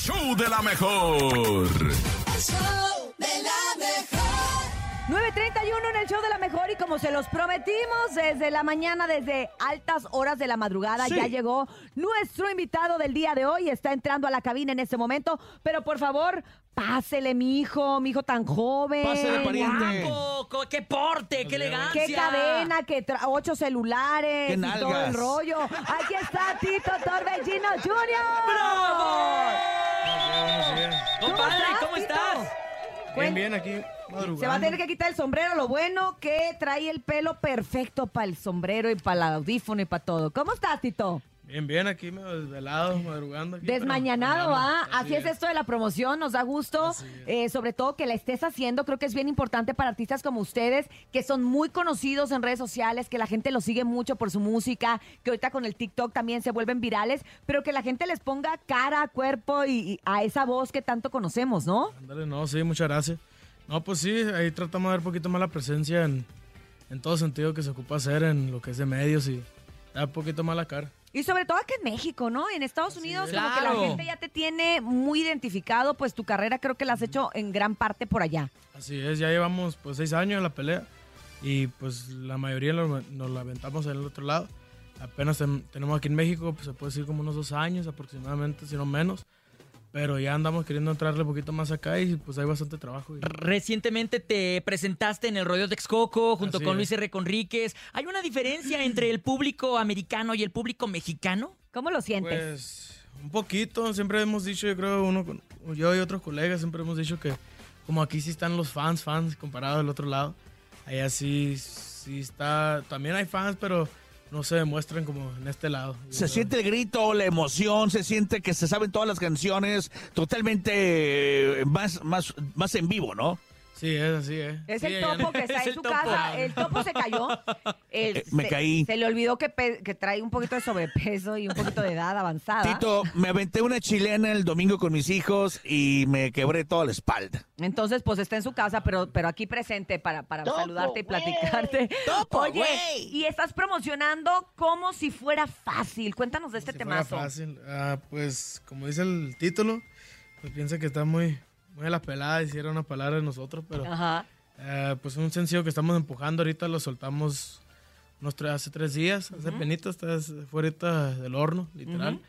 show de la mejor. 9.31 en el show de la mejor y como se los prometimos desde la mañana, desde altas horas de la madrugada, ya llegó nuestro invitado del día de hoy. Está entrando a la cabina en este momento, pero por favor, pásele, mi hijo, mi hijo tan joven. Pásele, pariente. Guapo, qué porte, qué elegancia. Qué cadena, que ocho celulares Qué y todo el rollo. Aquí está Tito Torbellino Jr. ¡Bravo! Compadre, ¿cómo estás? Bien, bien, aquí madrugando. Se va a tener que quitar el sombrero. Lo bueno que trae el pelo perfecto para el sombrero y para el audífono y para todo. ¿Cómo estás, Tito? Bien, bien, aquí medio desvelado, madrugando. Aquí, Desmañanado, ¿ah? Así es esto de la promoción, nos da gusto, eh, sobre todo que la estés haciendo, creo que es bien importante para artistas como ustedes, que son muy conocidos en redes sociales, que la gente los sigue mucho por su música, que ahorita con el TikTok también se vuelven virales, pero que la gente les ponga cara, cuerpo y, y a esa voz que tanto conocemos, ¿no? Ándale, no, sí, muchas gracias. No, pues sí, ahí tratamos de dar un poquito más la presencia en, en todo sentido que se ocupa hacer en lo que es de medios y dar un poquito más la cara. Y sobre todo aquí en México, ¿no? En Estados Unidos como que la gente ya te tiene muy identificado, pues tu carrera creo que la has hecho en gran parte por allá. Así es, ya llevamos pues seis años en la pelea y pues la mayoría lo- nos la aventamos en el otro lado. Apenas ten- tenemos aquí en México, pues se puede decir como unos dos años aproximadamente, si no menos. Pero ya andamos queriendo entrarle un poquito más acá y pues hay bastante trabajo. y- Recientemente te presentaste en el Rodeo Texcoco junto Así con es. Luis R. Conríquez. ¿Hay una diferencia entre el público americano y el público mexicano? ¿Cómo lo sientes? Pues un poquito, siempre hemos dicho, yo creo, uno con- yo y otros colegas siempre hemos dicho que como aquí sí están los fans, fans comparado al otro lado. Allá sí, sí está, también hay fans, pero no se demuestran como en este lado. Se siente el grito, la emoción, se siente que se saben todas las canciones totalmente eh, más, más, más en vivo, ¿no? Sí, es así, ¿eh? Es Sí, el topo que está Es en su topo. casa. El topo se cayó. El- Eh, me se- caí. Se le olvidó que, pe- que trae un poquito de sobrepeso y un poquito de edad avanzada. Tito, me aventé una chilena el domingo con mis hijos y me quebré toda la espalda. Entonces, pues está en su casa, pero, pero aquí presente para, para saludarte y platicarte. Topo, Oye, güey. y estás promocionando como si fuera fácil. Cuéntanos de este si fuera temazo. fácil. Ah, pues como dice el título, pues piensa que está muy, muy a la pelada, hiciera una palabra de nosotros, pero Ajá. eh, pues un sencillo que estamos empujando ahorita, lo soltamos tres, hace tres días, hace penita, está fue ahorita del horno, literal.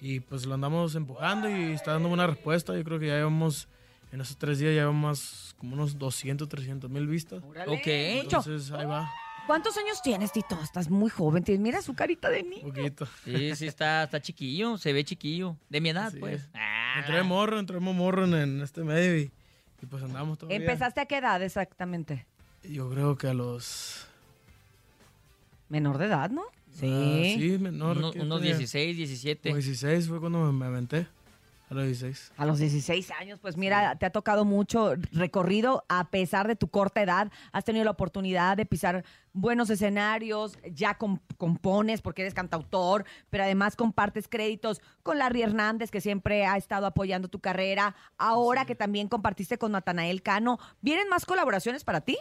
Y pues lo andamos empujando y está dando buena respuesta. Yo creo que ya llevamos, en esos tres días ya llevamos como unos 200, 300 mil vistas. Órale, Ok. Entonces ahí va, ¿Cuántos años tienes, Tito? Estás muy joven. Tienes- Mira su carita de un niño. poquito. Sí, sí, está, está chiquillo, se ve chiquillo. De mi edad, Así pues. es. Ah, Entré morro, entremos morro en, en este medio y, y pues andamos todavía. ¿Empezaste a qué edad exactamente? Yo creo que a los... Menor de edad, ¿no? ah, sí, menor. uno- ¿qué unos tenía? 16, 17. Como 16 fue cuando me, me aventé. A los 16. A los 16 años, pues mira, te ha tocado mucho recorrido a pesar de tu corta edad. Has tenido la oportunidad de pisar buenos escenarios, ya com- compones porque eres cantautor, pero además compartes créditos con Larry Hernández, que siempre ha estado apoyando tu carrera. Ahora que también compartiste con Natanael Cano, ¿vienen más colaboraciones para ti?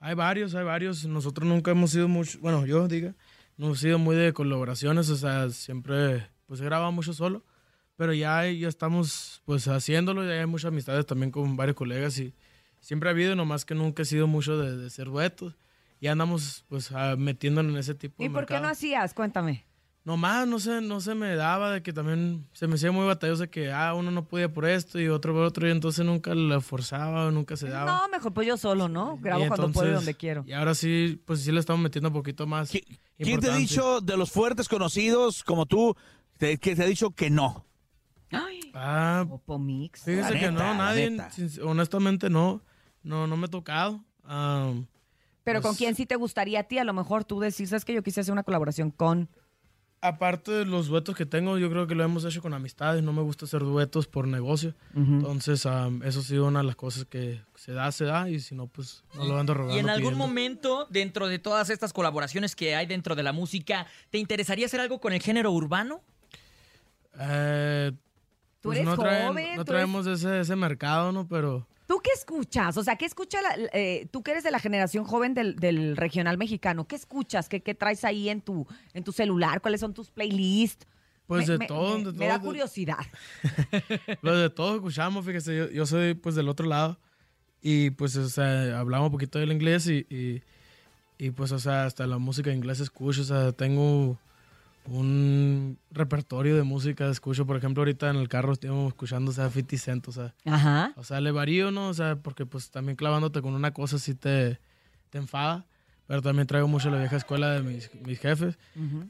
Hay varios, hay varios. Nosotros nunca hemos sido mucho, bueno, yo diga, no hemos sido muy de colaboraciones, o sea, siempre pues he grabado mucho solo, pero ya, ya estamos pues haciéndolo, ya hay muchas amistades también con varios colegas y siempre ha habido, nomás que nunca he sido mucho de, de ser duetos. Y andamos pues ah, metiéndonos en ese tipo ¿Y de por qué no mercado. hacías? Cuéntame. Nomás no se, no se me daba de que también se me hacía muy batalloso de que ah, uno no podía por esto y otro por otro y entonces nunca lo forzaba, nunca se daba. No, mejor pues yo solo, ¿no? Grabo Y cuando puedo y entonces- donde quiero. Y ahora sí, pues sí le estamos metiendo un poquito más. ¿Qui- ¿Quién te ha dicho de los fuertes conocidos como tú que te ha dicho que no? Ay, Ah, Popo Mix. fíjese que no, nadie, honestamente no, no, no me ha tocado. Ah, Pero ¿con Pues- quién sí te gustaría a ti? A lo mejor tú decís, sabes que yo quise hacer una colaboración con... aparte de los duetos que tengo, yo creo que lo hemos hecho con amistades, no me gusta hacer duetos por negocio. Entonces, ah, eso ha sido una de las cosas que se da, se da, y si no, pues no lo ando rogando. Y en algún pidiendo. momento, dentro de todas estas colaboraciones que hay dentro de la música, ¿te interesaría hacer algo con el género urbano? Eh, Tú pues eres no traen- joven, no tú eres- traemos ese, ese mercado, ¿no? Pero... ¿Tú qué escuchas? O sea, ¿qué escucha la- eh, tú que eres de la generación joven del, del regional mexicano? ¿Qué escuchas? ¿Qué, qué traes ahí en tu, en tu celular? ¿Cuáles son tus playlists? Pues Me- de me- todo, me- de Me da todo. curiosidad. Lo de todo escuchamos, fíjese, yo, yo soy pues del otro lado y pues, o sea, hablamos un poquito del inglés y, y, y, pues, o sea, hasta la música en inglés escucho, o sea, tengo un repertorio de música, escucho, por ejemplo, ahorita en el carro estamos escuchando, o sea, 50 Cent, o sea, Ajá. o sea, le varío, ¿no? O sea, porque pues también clavándote con una cosa sí te, te enfada, pero también traigo mucho la vieja escuela de mis, mis jefes,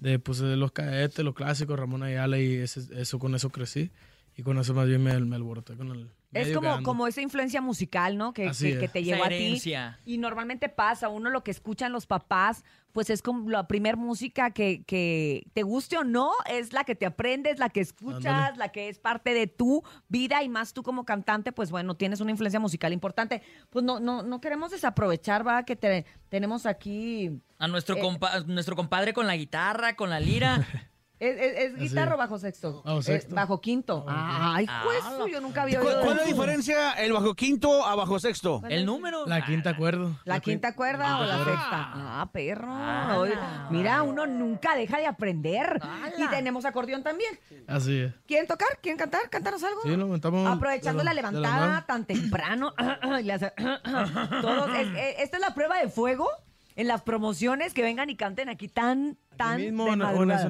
de pues de los cadetes, los clásicos, Ramón Ayala y ese- eso con eso crecí y con eso más bien me, me alboroté con el Es como, como esa influencia musical, ¿no? Que, que, te Esa llegó a ti. Y normalmente pasa, uno lo que escuchan los papás, pues es como la primer música que, que te guste o no, es la que te aprendes, la que escuchas, la que es parte de tu vida y más tú como cantante, pues bueno, tienes una influencia musical importante. Pues no, no, no queremos desaprovechar, va, que te, tenemos aquí. A nuestro, Eh. compa- nuestro compadre con la guitarra, con la lira. ¿Es, es- es Así guitarra o bajo sexto? Bajo Eh, sexto. bajo quinto. Ay, Ah, pues la- yo nunca había ¿Cu- oído ¿Cuál es la diferencia el bajo quinto a bajo sexto? El número. La quinta acuerdo. ¿La quinta cuerda o la cuerda. sexta? Ah, perro. Ah. Mira, uno nunca deja de aprender. Y tenemos acordeón también. Así es. ¿Quieren tocar? ¿Quieren cantar? ¿Cántanos algo? Sí, lo montamos. Aprovechando la levantada tan temprano. y le hace- todos. es- es- esta es la prueba de fuego en las promociones que vengan y canten aquí tan, tan. Aquí mismo, de madrugada.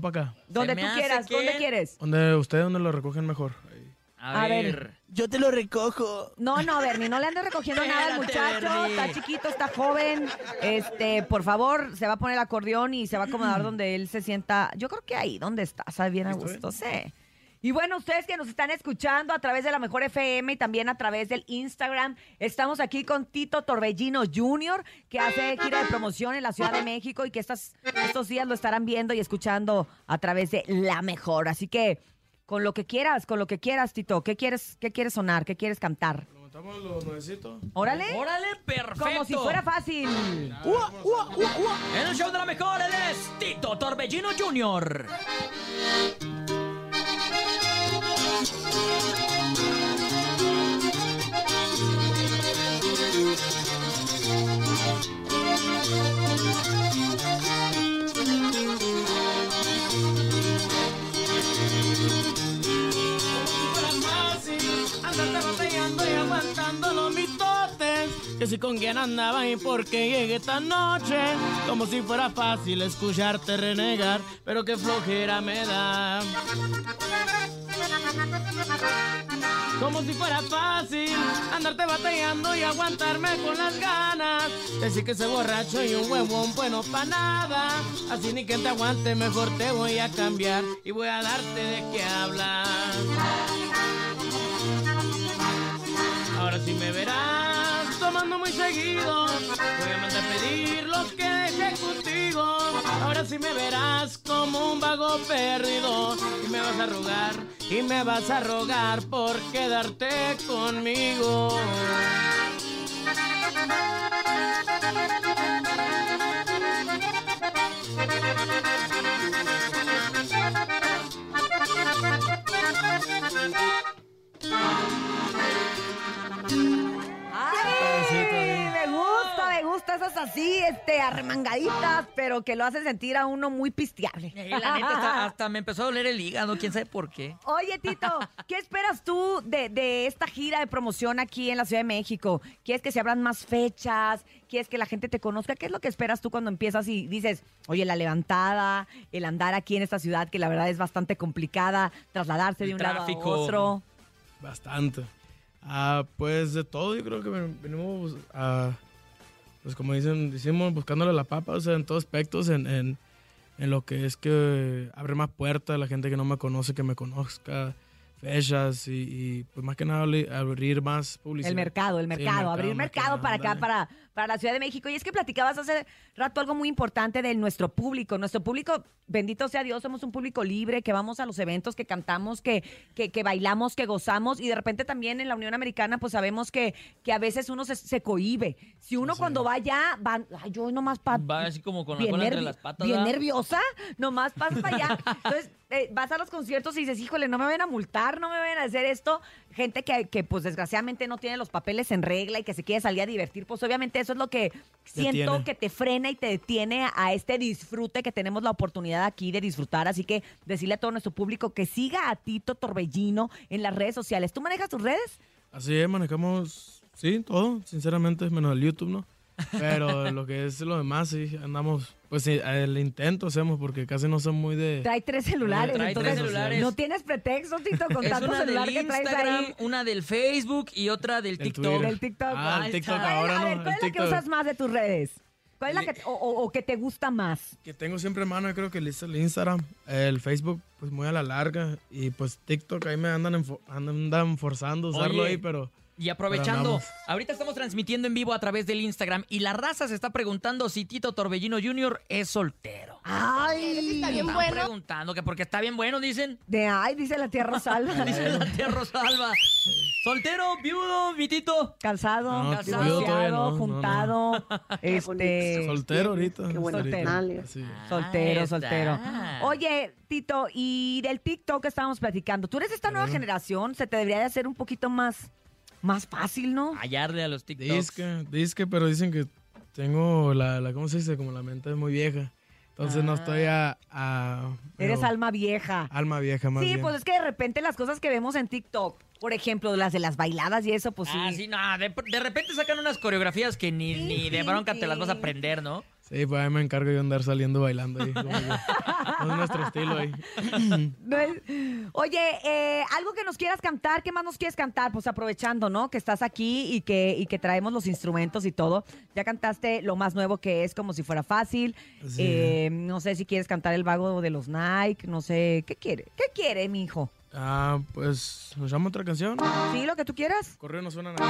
para acá. Donde Se tú me hace quieras, que- ¿dónde quieres? Donde ustedes donde lo recogen mejor. Ahí. A, A ver. ver. Yo te lo recojo. No, no, Bernie, no le andes recogiendo nada al Espérate, muchacho. Bernie. Está chiquito, está joven. Este, por favor, se va a poner el acordeón y se va a acomodar donde él se sienta. Yo creo que ahí, donde está, sabe bien a ¿Está gusto, sí. Y bueno, ustedes que nos están escuchando a través de la Mejor FM y también a través del Instagram, estamos aquí con Tito Torbellino Jr., que hace gira de promoción en la Ciudad de México y que estas, estos días lo estarán viendo y escuchando a través de La Mejor. Así que, con lo que quieras, con lo que quieras, Tito, ¿qué quieres, qué quieres sonar? ¿Qué quieres cantar? Lo montamos los nuevecitos. Órale. Órale, perfecto. Como si fuera fácil. En el show de la mejor, él es Tito Torbellino Jr. Que si con quién andaban y por qué llegué esta noche. Como si fuera fácil escucharte renegar, pero qué flojera me da. Como si fuera fácil andarte batallando y aguantarme con las ganas. Decir que ese borracho y un huevón bueno pa' nada. Así ni que te aguante, mejor te voy a cambiar y voy a darte de qué hablar. Ahora sí me verás tomando muy seguido. Voy a mandar pedir lo que dejé contigo. Ahora sí me verás como un vago perdido. Y me vas a rogar, y me vas a rogar por quedarte conmigo. Este, arremangaditas, pero que lo hace sentir a uno muy pisteable. Eh, la neta, hasta, hasta me empezó a doler el hígado, quién sabe por qué. Oye, Tito, ¿qué esperas tú de, de esta gira de promoción aquí en la Ciudad de México? ¿Quieres que se abran más fechas? ¿Quieres que la gente te conozca? ¿Qué es lo que esperas tú cuando empiezas y dices, oye, la levantada, el andar aquí en esta ciudad que la verdad es bastante complicada, trasladarse de un lado a otro? Bastante. Ah, pues de todo, yo creo que ven- venimos a, pues como dicen, decimos, buscándole la papa, o sea, en todos aspectos, en, en, en lo que es que abre más puertas a la gente que no me conoce, que me conozca, fechas y, y, pues más que nada abri- abrir más publicidad. El mercado, el Sí, mercado, abrir mercado para acá, para, para la Ciudad de México. Y es que platicabas hace rato algo muy importante de nuestro público. Nuestro público, bendito sea Dios, somos un público libre, que vamos a los eventos, que cantamos, que, que, que bailamos, que gozamos. Y de repente también en la Unión Americana, pues sabemos que, que a veces uno se, se cohíbe. Si uno cuando va allá, va, ay, yo nomás para... Va así como con la cola entre las patas. bien ¿verdad? nerviosa, nomás pasas para allá. Entonces, eh, vas a los conciertos y dices, híjole, no me vayan a multar, no me vayan a hacer esto, gente que, que, pues desgraciadamente no tiene los papeles en regla y que se quiere salir a divertir, pues obviamente eso es lo que siento Detiene. que te frena y te detiene a este disfrute que tenemos la oportunidad aquí de disfrutar. Así que decirle a todo nuestro público que siga a Tito Torbellino en las redes sociales. ¿Tú manejas tus redes? Así es, manejamos, sí, todo, sinceramente, menos el YouTube, ¿no? Pero lo que es lo demás, sí, andamos, pues sí, el intento hacemos porque casi no son muy de... Trae tres celulares. Trae entonces tres celulares. No tienes pretexto, Tito, con tanto una celular del que traes Instagram, ahí. una del Facebook y otra del TikTok. Del TikTok. Ah, el TikTok ahora a no. ver, ¿cuál es la que usas más de tus redes? ¿Cuál es la que, o, o- o que te gusta más? Que tengo siempre en mano, yo creo que el el Instagram, el Facebook, pues muy a la larga. Y pues TikTok, ahí me andan, andan forzando a usarlo Oye, ahí, pero... Y aprovechando, ahorita estamos transmitiendo en vivo a través del Instagram y la raza se está preguntando si Tito Torbellino Jr. es soltero. Ay, Está bien Están bueno. preguntando que porque está bien bueno, dicen. de ay, dice la tía Rosalba. Dice la tía Rosalba. Soltero, viudo, mi Tito. Calzado, No, casado, divorciado, todavía no, no, juntado, este, Soltero ahorita. Qué nalgas. sí. soltero, Ahí soltero. está. Oye, Tito, y del TikTok que estábamos platicando, tú eres esta nueva generación, se te debería de hacer un poquito más, más fácil, ¿no? Hallarle a los TikToks. Disque, disque, pero dicen que tengo la, la, ¿cómo se dice? Como la mente muy vieja. Entonces no estoy a... a- Eres pero- alma vieja. Alma vieja, más Sí, bien. pues es que de repente las cosas que vemos en TikTok, por ejemplo, las de las bailadas y eso, pues sí. Ah, sí, no, de, de repente sacan unas coreografías que ni, Sí, ni de sí, bronca te las vas a sí. aprender, ¿no? Sí, pues ahí me encargo yo de andar saliendo bailando ahí. como que- es nuestro estilo ahí. Oye, eh, algo que nos quieras cantar, ¿qué más nos quieres cantar? Pues aprovechando, ¿no? Que estás aquí y que, y que traemos los instrumentos y todo. Ya cantaste lo más nuevo que es como si fuera fácil. Sí. Eh, no sé si quieres cantar el vago de los Nike, no sé. ¿Qué quiere? ¿Qué quiere, mi hijo? Ah, pues nos llama otra canción. ¿Sí, lo que tú quieras? Correo no suenan aquí.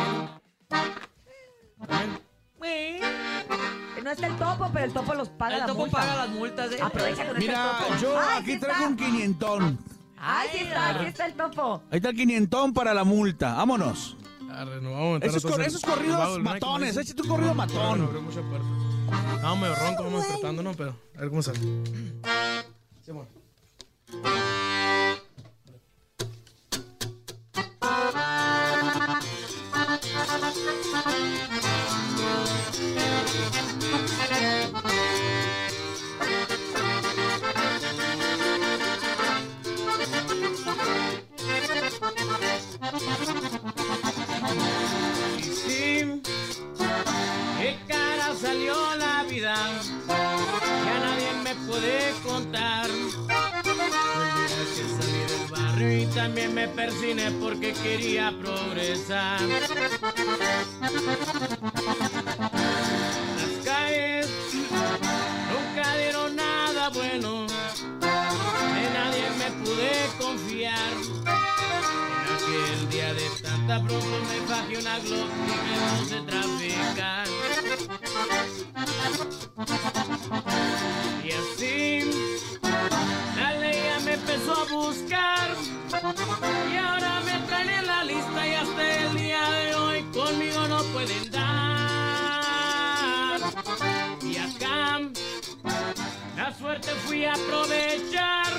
Eh, No está el topo, pero el topo los paga El la topo multa. paga las multas, ¿eh? Aprovecha no está Mira, el topo. yo Ay, aquí sí traigo está. un quinientón. Ay, sí está, aquí está el topo. Ahí está el quinientón para la multa. Vámonos. Arre, vamos a Esos, cor- esos corridos como matones. Échate un corrido matón. abrió muchas puertas. Medio ronco, vamos despertándonos, pero a ver cómo sale. Sí, bueno. Y también me persiné porque quería progresar. Las calles nunca dieron nada bueno, de nadie me pude confiar. En aquel día de tanta pronto me bajé una Glock y me puse traficar. Y así la ley ya me empezó a buscar. Y ahora me traen en la lista y hasta el día de hoy conmigo no pueden dar. Y acá la suerte fui a aprovechar.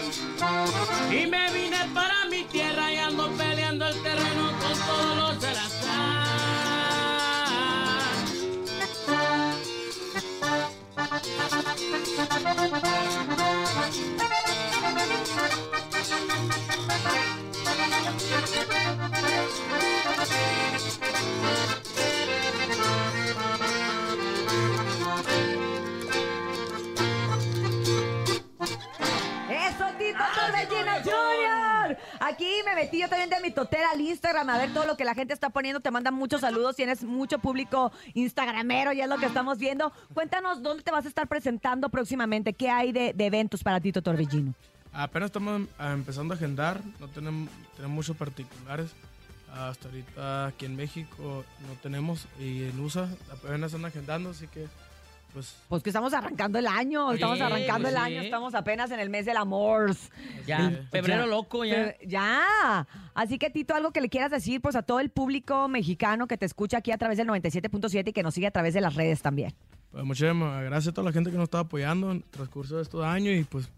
Y me vine para mi tierra y ando peleando el terreno con todos los al azar. Aquí me metí yo también de mi totera al Instagram a ver todo lo que la gente está poniendo. Te mandan muchos saludos. Tienes mucho público instagramero, ya es lo que estamos viendo. Cuéntanos dónde te vas a estar presentando próximamente. ¿Qué hay de, de eventos para Tito Torbellino? Apenas estamos ah, empezando a agendar, no tenemos, tenemos muchos particulares. Hasta ahorita aquí en México no tenemos y en USA apenas están agendando, así que pues Pues que estamos arrancando el año, estamos arrancando pues el sí. año, estamos apenas en el mes del amor. Ya, Sí. febrero Ya. loco ya. Fe- Ya. Así que, Tito, algo que le quieras decir pues a todo el público mexicano que te escucha aquí a través del 97.7 y que nos sigue a través de las redes también. Pues muchísimas gracias a toda la gente que nos está apoyando en el transcurso de estos años y pues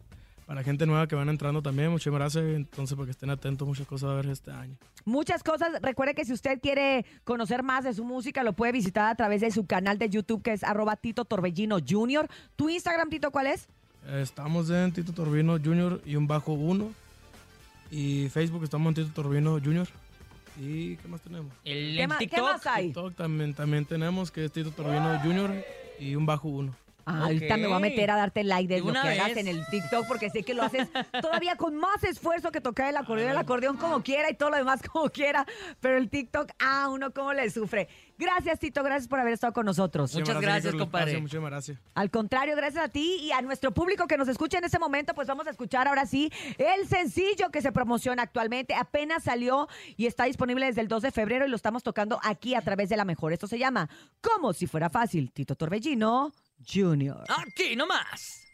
para gente nueva que van entrando también, muchas gracias. Entonces, para que estén atentos, muchas cosas a ver este año. Muchas cosas. Recuerde que si usted quiere conocer más de su música, lo puede visitar a través de su canal de YouTube, que es arroba Tito Torbellino Junior. ¿Tu Instagram, Tito, cuál es? Estamos en Tito Torbino Junior y un bajo uno Y Facebook estamos en Tito Torbino Junior. ¿Y qué más tenemos? El ¿Qué, TikTok? ¿Qué más hay? TikTok también, tenemos, que es Tito Torbellino Junior y un bajo uno. Ahorita me voy a meter a darte like de, lo que vez. hagas en el TikTok porque sé que lo haces todavía con más esfuerzo que tocar el acordeón, el acordeón como quiera y todo lo demás como quiera, pero el TikTok, ah, uno cómo le sufre. Gracias, Tito, gracias por haber estado con nosotros. Muchas, gracias, compadre. Muchas gracias. Al contrario, gracias a ti y a nuestro público que nos escucha en este momento, pues vamos a escuchar ahora sí el sencillo que se promociona actualmente. Apenas salió y está disponible desde el 2 de febrero y lo estamos tocando aquí a través de la mejor. Esto se llama Como si fuera fácil, Tito Torbellino. Jr. Aquí nomás.